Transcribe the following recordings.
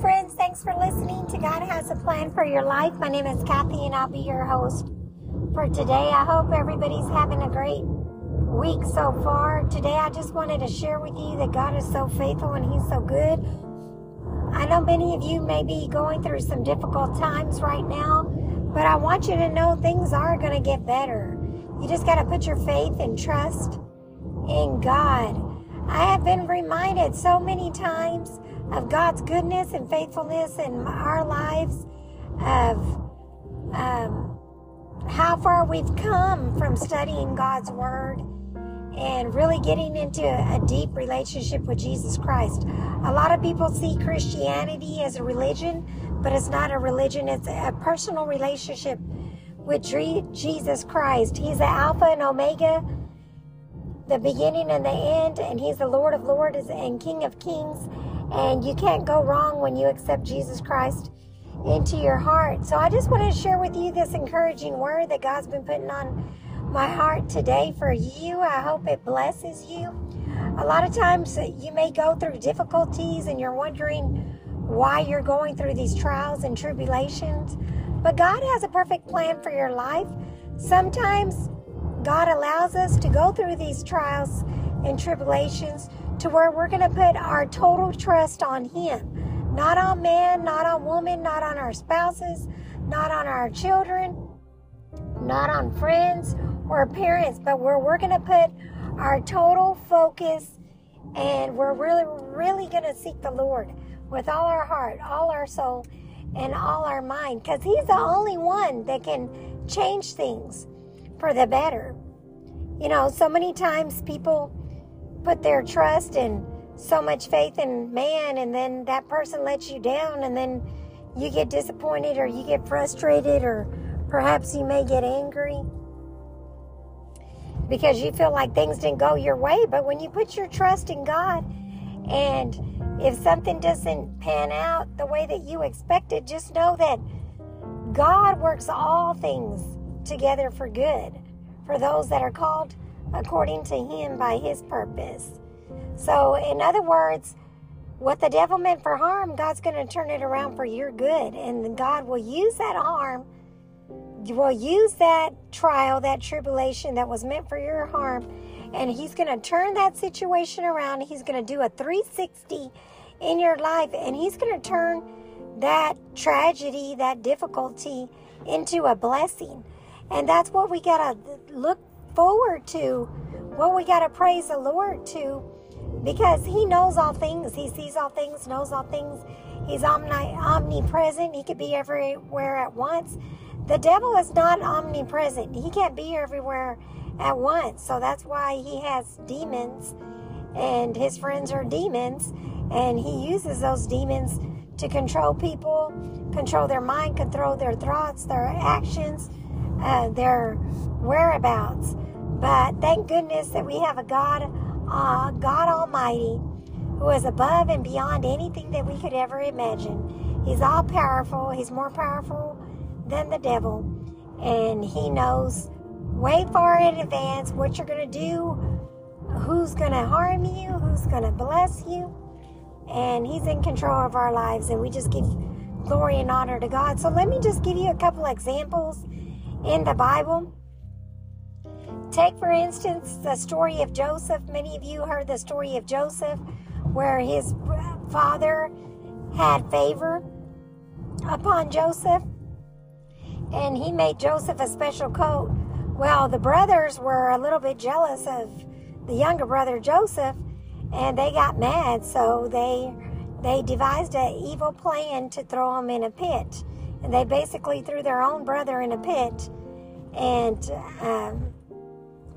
Friends. Thanks for listening to God Has a Plan for Your Life. My name is Cathy, and I'll be your host for today. I hope everybody's having a great week so far. Today, I just wanted to share with you that God is so faithful and He's so good. I know many of you may be going through some difficult times right now, but I want you to know things are going to get better. You just got to put your faith and trust in God. I have been reminded so many times of God's goodness and faithfulness in our lives, of um, how far we've come from studying God's Word and really getting into a deep relationship with Jesus Christ. A lot of people see Christianity as a religion, but it's not a religion, it's a personal relationship with Jesus Christ. He's the Alpha and Omega the beginning and the end, and He's the Lord of Lords and King of Kings. And you can't go wrong when you accept Jesus Christ into your heart. So I just want to share with you this encouraging word that God's been putting on my heart today for you. I hope it blesses you. A lot of times uh, you may go through difficulties and you're wondering why you're going through these trials and tribulations. But God has a perfect plan for your life. Sometimes God allows us to go through these trials and tribulations to where we're going to put our total trust on Him. Not on man, not on woman, not on our spouses, not on our children, not on friends or parents, but where we're going to put our total focus and we're really, really going to seek the Lord with all our heart, all our soul, and all our mind because He's the only one that can change things for the better. You know, so many times people put their trust and so much faith in man, and then that person lets you down, and then you get disappointed or you get frustrated, or perhaps you may get angry because you feel like things didn't go your way. But when you put your trust in God, and if something doesn't pan out the way that you expected, just know that God works all things together for good for those that are called according to him by his purpose. So, in other words, what the devil meant for harm, God's going to turn it around for your good. And God will use that harm, will use that trial, that tribulation that was meant for your harm, and He's going to turn that situation around. He's going to do a 360 in your life, and He's going to turn that tragedy, that difficulty into a blessing. And that's what we got to look forward to, what we got to praise the Lord to, because He knows all things. He sees all things, knows all things. He's omni- omnipresent. He could be everywhere at once. The devil is not omnipresent. He can't be everywhere at once. So that's why he has demons, and his friends are demons, and he uses those demons to control people, control their mind, control their thoughts, their actions uh, their whereabouts. But thank goodness that we have a God, uh, God Almighty, who is above and beyond anything that we could ever imagine. He's all powerful. He's more powerful than the devil. And He knows way far in advance what you're going to do, who's going to harm you, who's going to bless you. And He's in control of our lives. And we just give glory and honor to God. So let me just give you a couple examples in the Bible. Take, for instance, the story of Joseph. Many of you heard the story of Joseph, where his father had favor upon Joseph, and he made Joseph a special coat. Well, the brothers were a little bit jealous of the younger brother Joseph, and they got mad, so they they devised an evil plan to throw him in a pit. And they basically threw their own brother in a pit and um,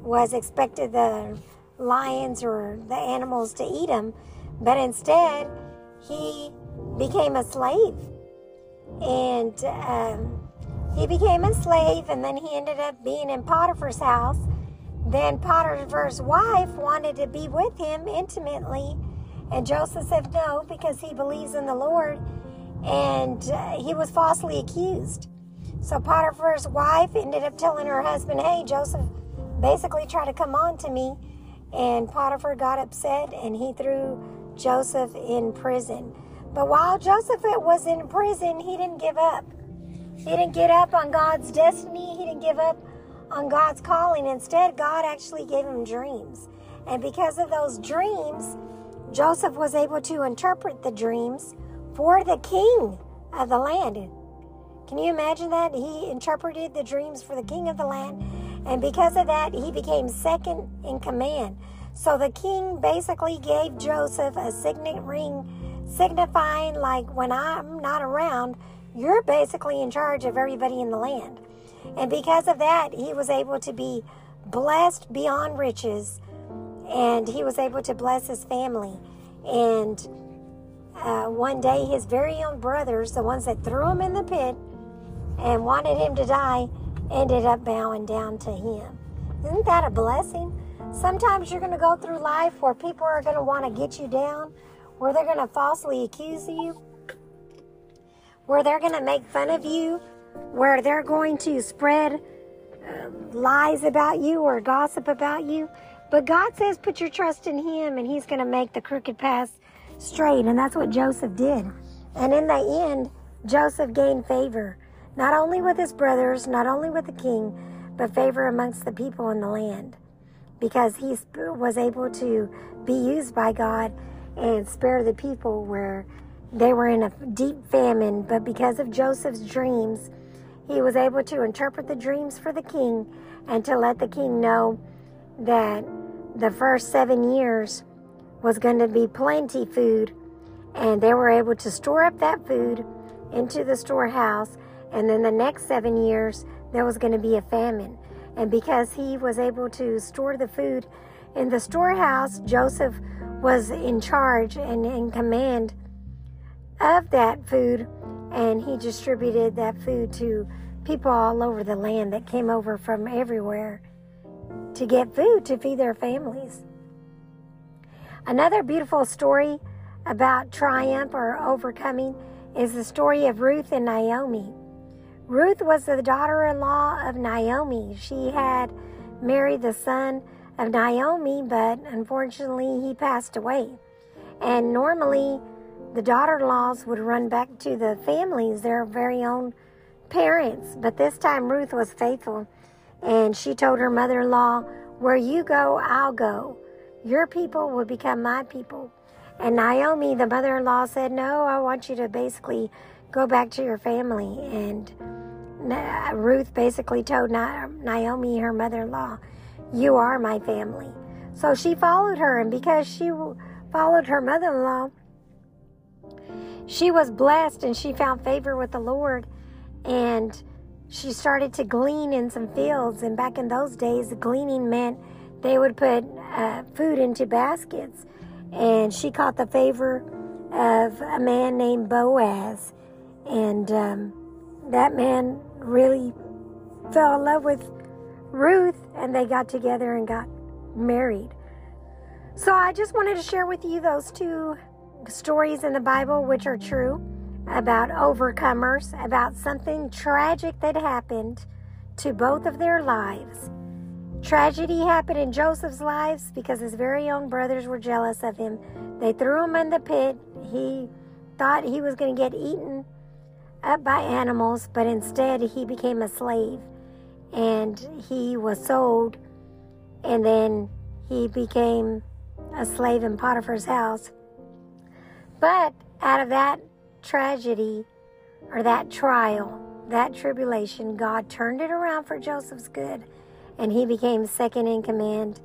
was expected the lions or the animals to eat him, but instead he became a slave. And um, he became a slave, and then he ended up being in Potiphar's house. Then Potiphar's wife wanted to be with him intimately, and Joseph said no because he believes in the Lord, and uh, he was falsely accused. So Potiphar's wife ended up telling her husband, hey, Joseph basically tried to come on to me. And Potiphar got upset and he threw Joseph in prison. But while Joseph was in prison, he didn't give up. He didn't get up on God's destiny. He didn't give up on God's calling. Instead, God actually gave him dreams. And because of those dreams, Joseph was able to interpret the dreams for the king of the land. Can you imagine that? He interpreted the dreams for the king of the land. And because of that, he became second in command. So the king basically gave Joseph a signet ring signifying, like, when I'm not around, you're basically in charge of everybody in the land. And because of that, he was able to be blessed beyond riches and he was able to bless his family. And uh, one day, his very own brothers, the ones that threw him in the pit and wanted him to die, ended up bowing down to him. Isn't that a blessing? Sometimes you're going to go through life where people are going to want to get you down, where they're going to falsely accuse you, where they're going to make fun of you, where they're going to spread uh, lies about you or gossip about you. But God says, put your trust in Him and He's going to make the crooked path straight. And that's what Joseph did. And in the end, Joseph gained favor, not only with his brothers, not only with the king, but favor amongst the people in the land because he was able to be used by God and spare the people where they were in a deep famine. But because of Joseph's dreams, he was able to interpret the dreams for the king and to let the king know that the first seven years was going to be plenty food, and they were able to store up that food into the storehouse. And then the next seven years, there was going to be a famine. And because he was able to store the food in the storehouse, Joseph was in charge and in command of that food, and he distributed that food to people all over the land that came over from everywhere to get food to feed their families. Another beautiful story about triumph or overcoming is the story of Ruth and Naomi. Ruth was the daughter in law of Naomi. She had married the son of Naomi, but unfortunately he passed away. And normally the daughter in laws would run back to the families, their very own parents. But this time Ruth was faithful and she told her mother in law, Where you go, I'll go. Your people will become my people. And Naomi, the mother in law, said, No, I want you to basically go back to your family. And Ruth basically told Naomi, her mother in law, You are my family. So she followed her. And because she followed her mother in law, she was blessed and she found favor with the Lord. And she started to glean in some fields. And back in those days, gleaning meant they would put uh, food into baskets. And she caught the favor of a man named Boaz. And um, that man really fell in love with Ruth, and they got together and got married. So I just wanted to share with you those two stories in the Bible, which are true about overcomers, about something tragic that happened to both of their lives. Tragedy happened in Joseph's lives because his very own brothers were jealous of him. They threw him in the pit. He thought he was going to get eaten up by animals, but instead he became a slave and he was sold and then he became a slave in Potiphar's house. But out of that tragedy or that trial, that tribulation, God turned it around for Joseph's good, and he became second in command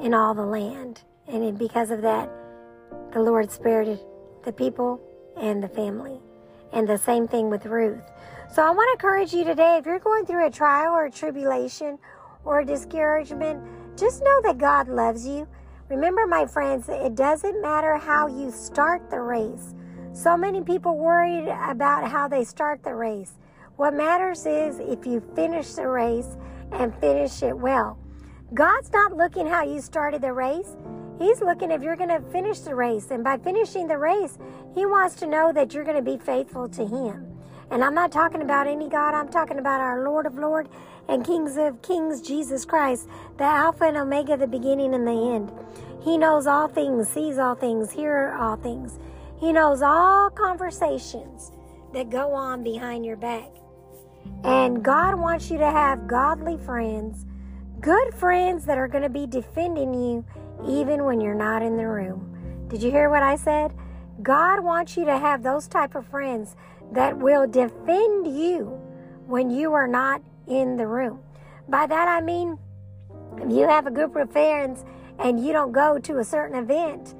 in all the land. And because of that, the Lord spared the people and the family. And the same thing with Ruth. So I want to encourage you today if you're going through a trial or a tribulation or a discouragement, just know that God loves you. Remember, my friends, it doesn't matter how you start the race so many people worried about how they start the race. What matters is if you finish the race and finish it well. God's not looking how you started the race. He's looking if you're going to finish the race. And by finishing the race, He wants to know that you're going to be faithful to Him. And I'm not talking about any God, I'm talking about our Lord of Lords and Kings of Kings, Jesus Christ, the Alpha and Omega, the beginning and the end. He knows all things, sees all things, hears all things. He knows all conversations that go on behind your back. And God wants you to have godly friends, good friends that are going to be defending you even when you're not in the room. Did you hear what I said? God wants you to have those type of friends that will defend you when you are not in the room. By that I mean if you have a group of friends and you don't go to a certain event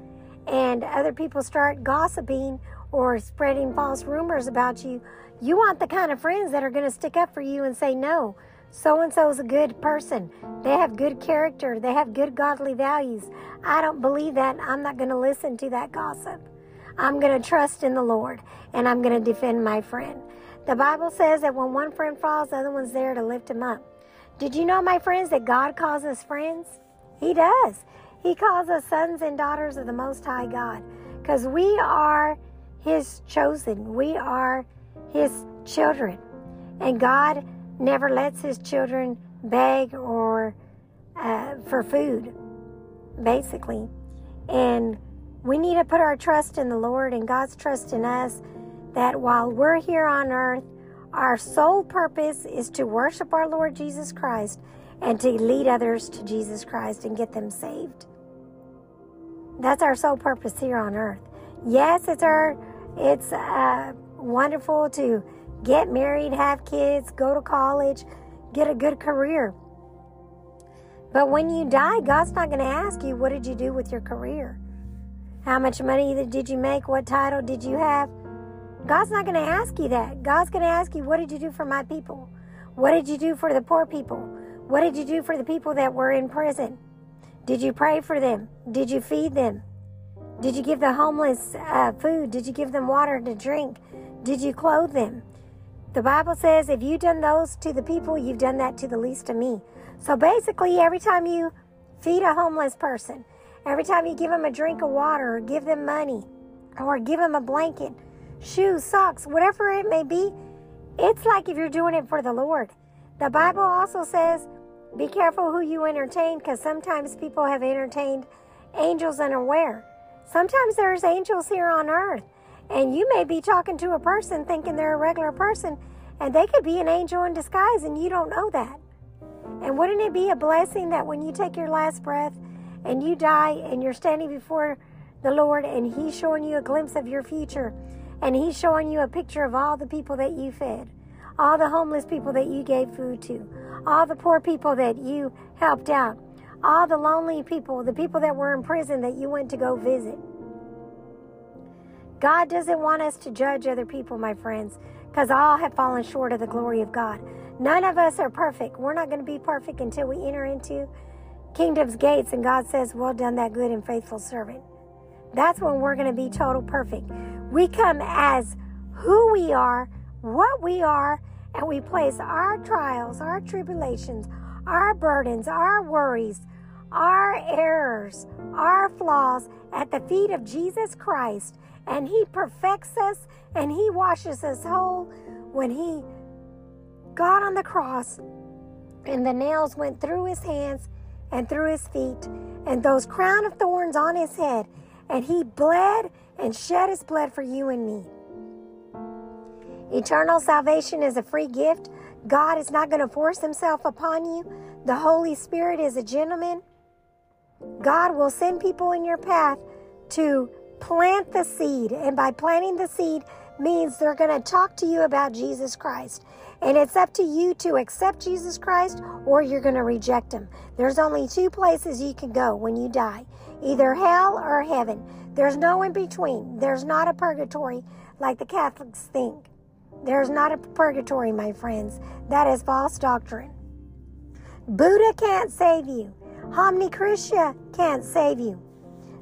and other people start gossiping or spreading false rumors about you, you want the kind of friends that are going to stick up for you and say, no, so and so is a good person. They have good character. They have good godly values. I don't believe that. I'm not going to listen to that gossip. I'm going to trust in the Lord and I'm going to defend my friend. The Bible says that when one friend falls, the other one's there to lift him up. Did you know, my friends, that God calls us friends? He does. He calls us sons and daughters of the Most High God because we are His chosen. We are His children. And God never lets His children beg or uh, for food, basically. And we need to put our trust in the Lord and God's trust in us that while we're here on earth, our sole purpose is to worship our Lord Jesus Christ and to lead others to Jesus Christ and get them saved. That's our sole purpose here on earth. Yes, it's our it's uh, wonderful to get married, have kids, go to college, get a good career. But when you die, God's not going to ask you, What did you do with your career? How much money did you make? What title did you have? God's not going to ask you that. God's going to ask you, What did you do for my people? What did you do for the poor people? What did you do for the people that were in prison? Did you pray for them? Did you feed them? Did you give the homeless uh, food? Did you give them water to drink? Did you clothe them? The Bible says, if you've done those to the people, you've done that to the least of me. So basically, every time you feed a homeless person, every time you give them a drink of water or give them money or give them a blanket, shoes, socks, whatever it may be, it's like if you're doing it for the Lord. The Bible also says, be careful who you entertain because sometimes people have entertained angels unaware. Sometimes there's angels here on earth and you may be talking to a person thinking they're a regular person, and they could be an angel in disguise, and you don't know that. And wouldn't it be a blessing that when you take your last breath and you die and you're standing before the Lord and He's showing you a glimpse of your future and He's showing you a picture of all the people that you fed, all the homeless people that you gave food to, all the poor people that you helped out, all the lonely people, the people that were in prison that you went to go visit? God doesn't want us to judge other people, my friends, because all have fallen short of the glory of God. None of us are perfect. We're not going to be perfect until we enter into kingdom's gates and God says, Well done, that good and faithful servant. That's when we're going to be total perfect. We come as who we are, what we are, and we place our trials, our tribulations, our burdens, our worries, our errors, our flaws at the feet of Jesus Christ and He perfects us and He washes us whole when He got on the cross and the nails went through His hands and through His feet and those crown of thorns on His head and He bled and shed His blood for you and me. Eternal salvation is a free gift. God is not going to force Himself upon you. The Holy Spirit is a gentleman. God will send people in your path to plant the seed. And by planting the seed means they're going to talk to you about Jesus Christ. And it's up to you to accept Jesus Christ or you're going to reject him. There's only two places you can go when you die either hell or heaven. There's no in between. There's not a purgatory like the Catholics think. There's not a purgatory, my friends. That is false doctrine. Buddha can't save you. Krishna can't save you.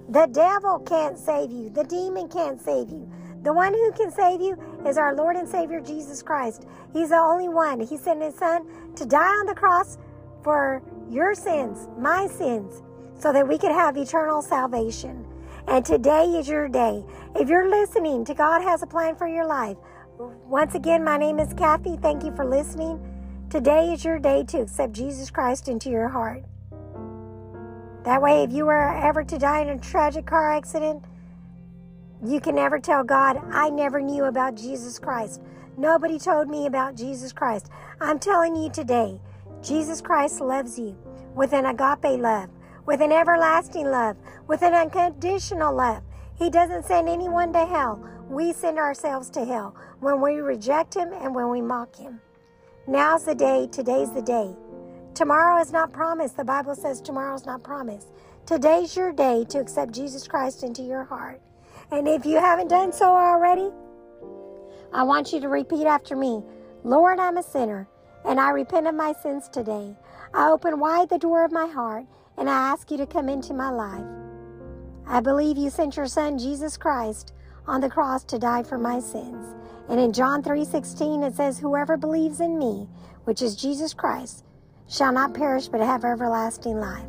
The devil can't save you. The demon can't save you. The one who can save you is our Lord and Savior Jesus Christ. He's the only one. He sent his son to die on the cross for your sins, my sins, so that we could have eternal salvation. And today is your day. If you're listening to God has a plan for your life, once again, my name is Cathy. Thank you for listening. Today is your day to accept Jesus Christ into your heart. That way, if you were ever to die in a tragic car accident, You can never tell God, I never knew about Jesus Christ. Nobody told me about Jesus Christ. I'm telling you today, Jesus Christ loves you with an agape love, with an everlasting love, with an unconditional love. He doesn't send anyone to hell. We send ourselves to hell when we reject Him and when we mock Him. Now's the day. Today's the day. Tomorrow is not promised. The Bible says tomorrow's not promised. Today's your day to accept Jesus Christ into your heart. And if you haven't done so already, I want you to repeat after me Lord, I'm a sinner, and I repent of my sins today. I open wide the door of my heart, and I ask you to come into my life. I believe you sent your son Jesus Christ on the cross to die for my sins. And in John 3:16 it says whoever believes in me, which is Jesus Christ, shall not perish but have everlasting life.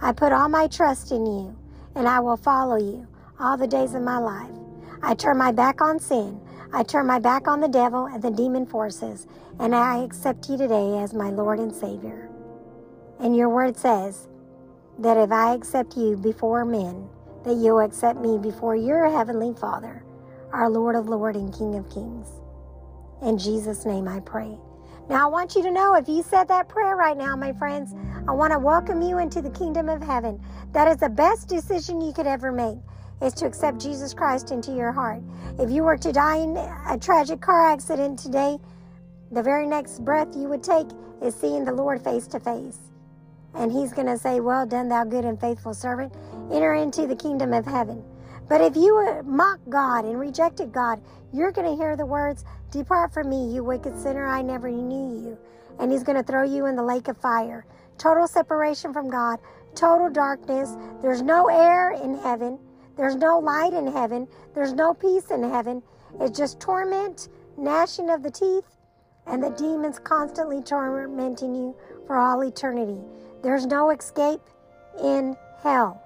I put all my trust in you, and I will follow you all the days of my life. I turn my back on sin. I turn my back on the devil and the demon forces, and I accept you today as my Lord and Savior. And your word says that if I accept you before men, that you'll accept me before your heavenly Father, our Lord of Lords and King of Kings. In Jesus' name I pray. Now, I want you to know if you said that prayer right now, my friends, I want to welcome you into the kingdom of heaven. That is the best decision you could ever make is to accept Jesus Christ into your heart. If you were to die in a tragic car accident today, the very next breath you would take is seeing the Lord face to face. And He's going to say, Well done, thou good and faithful servant. Enter into the kingdom of heaven. But if you uh, mock God and rejected God, you're going to hear the words, Depart from me, you wicked sinner, I never knew you. And He's going to throw you in the lake of fire. Total separation from God, total darkness. There's no air in heaven. There's no light in heaven. There's no peace in heaven. It's just torment, gnashing of the teeth, and the demons constantly tormenting you for all eternity. There's no escape in hell.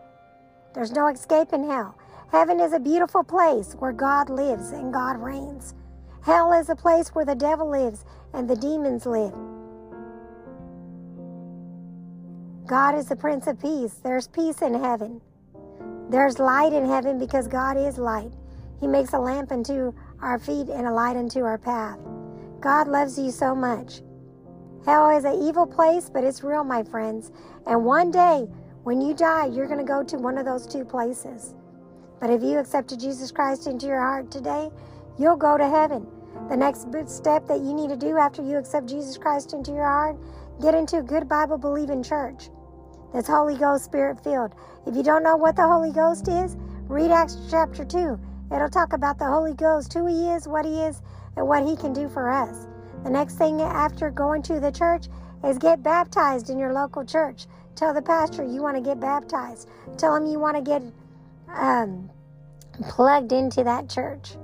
There's no escape in hell. Heaven is a beautiful place where God lives and God reigns. Hell is a place where the devil lives and the demons live. God is the Prince of Peace. There's peace in heaven. There's light in heaven because God is light. He makes a lamp unto our feet and a light unto our path. God loves you so much. Hell is an evil place, but it's real, my friends. And one day, when you die, you're going to go to one of those two places. But if you accepted Jesus Christ into your heart today, you'll go to heaven. The next step that you need to do after you accept Jesus Christ into your heart, get into a good Bible believing church that's Holy Ghost Spirit filled. If you don't know what the Holy Ghost is, read Acts chapter 2. It'll talk about the Holy Ghost, who He is, what He is, and what He can do for us. The next thing after going to the church is get baptized in your local church. Tell the pastor you want to get baptized. Tell him you want to get um, plugged into that church.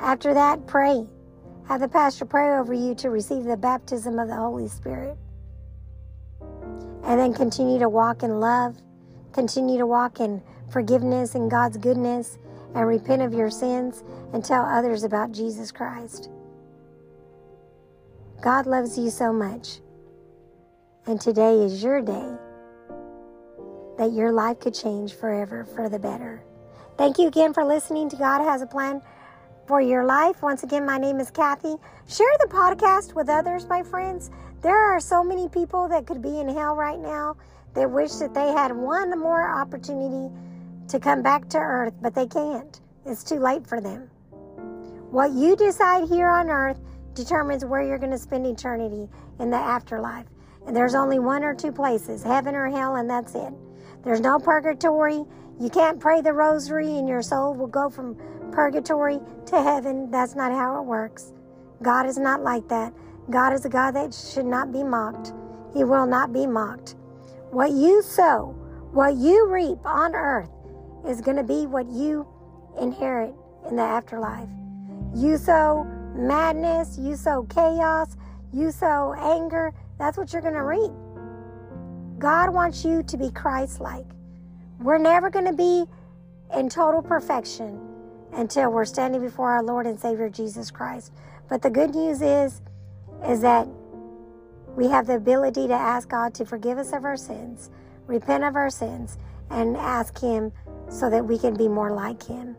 After that, pray. Have the pastor pray over you to receive the baptism of the Holy Spirit. And then continue to walk in love, continue to walk in forgiveness and God's goodness, and repent of your sins and tell others about Jesus Christ. God loves you so much. And today is your day that your life could change forever for the better. Thank you again for listening to God Has a Plan for Your Life. Once again, my name is Cathy. Share the podcast with others, my friends. There are so many people that could be in hell right now that wish that they had one more opportunity to come back to earth, but they can't. It's too late for them. What you decide here on earth determines where you're going to spend eternity in the afterlife. And there's only one or two places heaven or hell, and that's it. There's no purgatory. You can't pray the rosary, and your soul will go from purgatory to heaven. That's not how it works. God is not like that. God is a God that should not be mocked. He will not be mocked. What you sow, what you reap on earth, is going to be what you inherit in the afterlife. You sow madness, you sow chaos, you sow anger, that's what you're going to reap. God wants you to be Christ like. We're never going to be in total perfection until we're standing before our Lord and Savior Jesus Christ. But the good news is is that we have the ability to ask God to forgive us of our sins, repent of our sins, and ask Him so that we can be more like Him.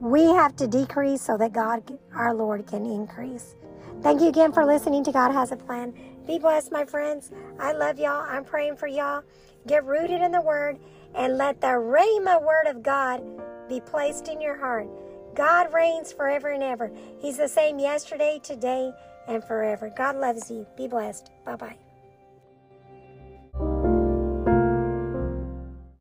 We have to decrease so that God, our Lord, can increase. Thank you again for listening to God Has a Plan. Be blessed, my friends. I love y'all. I'm praying for y'all. Get rooted in the Word and let the Rhema Word of God be placed in your heart. God reigns forever and ever. He's the same yesterday, today, and forever. God loves you. Be blessed. Bye bye.